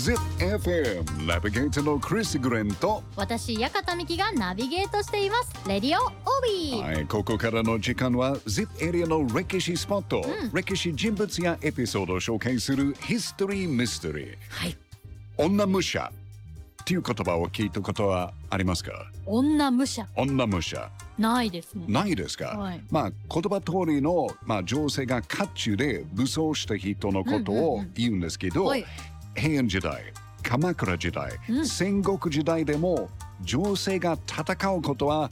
ZIPFM ナビゲーターのクリス・グレンと。私屋形美希がナビゲートしています。レディオオービー。はい、ここからの時間は ZIP エリアの歴史スポット、歴史人物やエピソードを紹介するヒストリー・ミステリーはい。女武者。っていう言葉を聞いたことはありますか？女武者。女武者。ないですね。ないですか、はい。まあ言葉通りの、まあ、女性が甲冑で武装した人のことを言うんですけど、はい平安時代鎌倉時代、うん。戦国時代でも女性が戦うことは、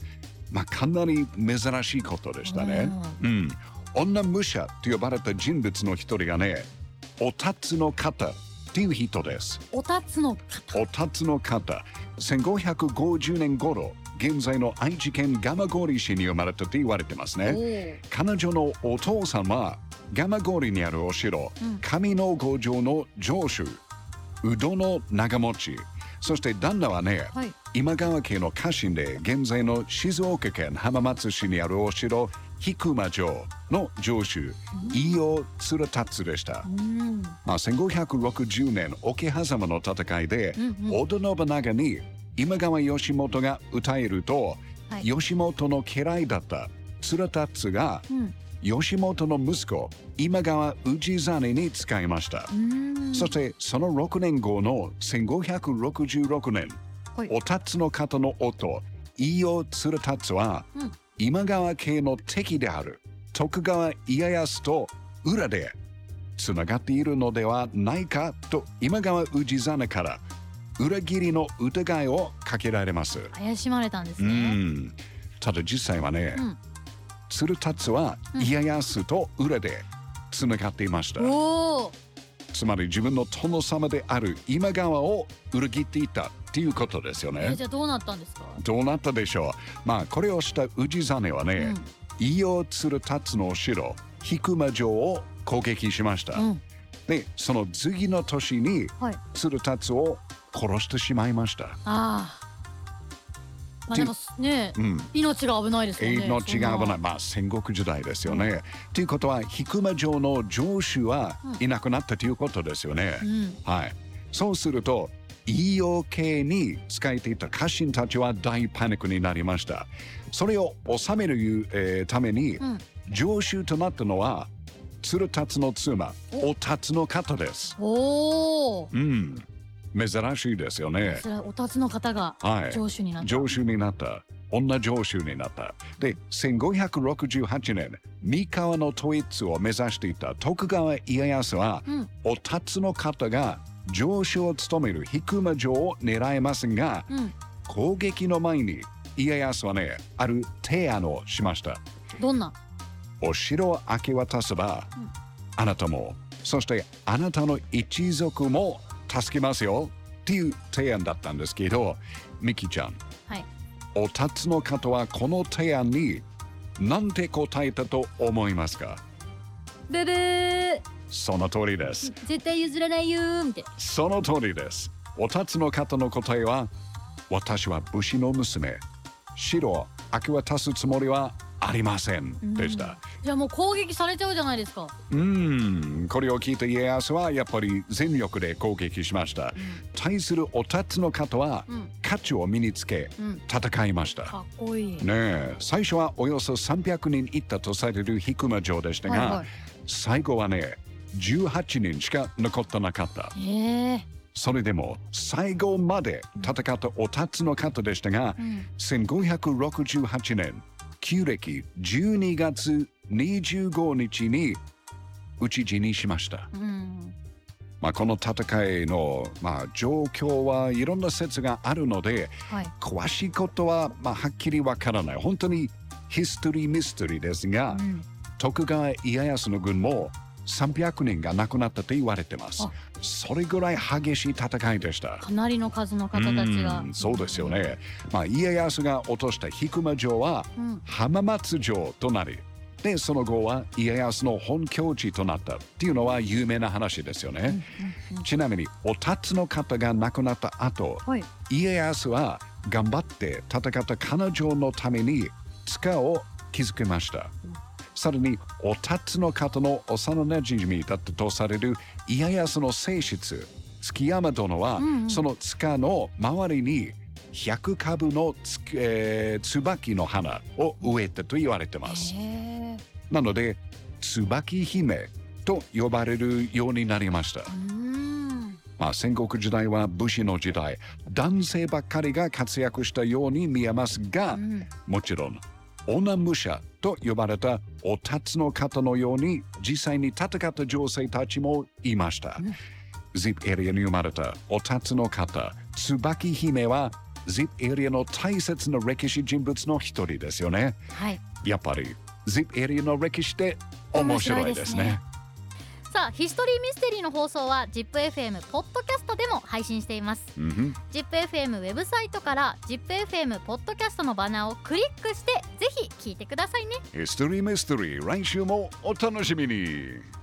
まあ、かなり珍しいことでしたね。うん、女武者と呼ばれた人物の一人がねおたつの方っていう人です。おたつの方。おたつの方。1550年頃現在の愛知県蒲郡市に生まれたと言われてますね。彼女のお父さんは蒲郡にあるお城、うん。上野五条の城主宇戸の長持ち。そして旦那はね、はい。今川家の家臣で現在の静岡県浜松市にあるお城引間城の城主伊予鶴達でした、うん。まあ、1560年桶狭間の戦いで、うんうん。織田信長に今川義元が歌えると、はい。義元の家来だった鶴達がうん義元の息子今川氏真に使いました、うん。そしてその6年後の1566年、はい。おたつの方の夫伊予鶴達は、うん。今川家の敵である徳川家康と裏でつながっているのではないかと今川氏真から裏切りの疑いをかけられます。怪しまれたんですうねん。ただ実際はね、うん鶴達は家康と裏でつながっていました。つまり自分の殿様である今川を裏切っていたっていうことですよね。えじゃあどうなったんですか？どうなったでしょうまあこれをした氏真はね、伊予鶴達の城引間城を攻撃しました。うんうんでその次の年にはい鶴達を殺してしまいました。ああまあでもねうん命が危ないですよね命が危ない、いまあ戦国時代ですよね。ということは引間城の城主はいなくなったということですよね。うんはい。そうすると、医療系に使えていた家臣たちは大パニックになりました。それを収める、えーために、うん常習となったのは、鶴達の妻、お達の方です。おおうん。珍しいですよね。それはおたつの方がはい。上手になった常習になった。女常習になった。で、1568年、三河の統一を目指していた徳川家康は、うんお達の方が城主を務める引間城を狙いますが、うん攻撃の前に家康はね、ある提案をしました。どんな？お城を明け渡せば、うんあなたも、そしてあなたの一族も助けますよっていう提案だったんですけど、ミキちゃん、はいお達の方はこの提案に何て答えたと思いますか？ブブーその通りです。絶対譲らないよーみたいなその通りです。おたつの方の答えは、私は武士の娘。城を明け渡すつもりはありません。でした。じゃあもう攻撃されちゃうじゃないですか。うーん、これを聞いた家康はやっぱり全力で攻撃しました。対するおたつの方は、うん。価値を身につけ、うん戦いました。かっこいい。ねえ、最初はおよそ300人いったとされる引間城でしたが、はいはい。最後はね、18人しか残ってなかった。へえ。それでも最後まで戦ったおたつの方でしたが、うん。1568年旧暦12月25日に討ち死にしました。うんまあ、この戦いの、まあ、状況はいろんな説があるのではい詳しいことは、まあ、はっきりわからない本当にヒストリーミステリーですが、うん徳川家康の軍も300人が亡くなったと言われてますあ。それぐらい激しい戦いでした。かなりの数の方たちがうんそうですよね。まあ、家康が落とした引間城はうん浜松城となり、で、その後は家康の本拠地となったっていうのは有名な話ですよね。ちなみに、おたつの方が亡くなった後、はい家康は頑張って戦った彼女のために塚を築きました。さらに、おたつの方の幼なじみだったとされる家康の正室、築山殿は、うんうんその塚の周りに100株のつ、えー椿の花を植えたと言われてます。なので、椿姫と呼ばれるようになりました。まあ、戦国時代は武士の時代、男性ばっかりが活躍したように見えますが、うんもちろん、女武者と呼ばれたお立つの方のように実際に戦った女性たちもいました。うんジップエリアに生まれたお立つの方、椿姫はジップエリアの大切な歴史人物の一人ですよね。はいやっぱり、ジップエリアの歴史って面白いですね。面白いですさあヒストリーミステリーの放送は ZIPFM ポッドキャストでも配信していますうん ZIPFM ウェブサイトから ZIPFM ポッドキャストのバナーをクリックしてぜひ聞いてくださいねヒストリーミステリー、来週もお楽しみに。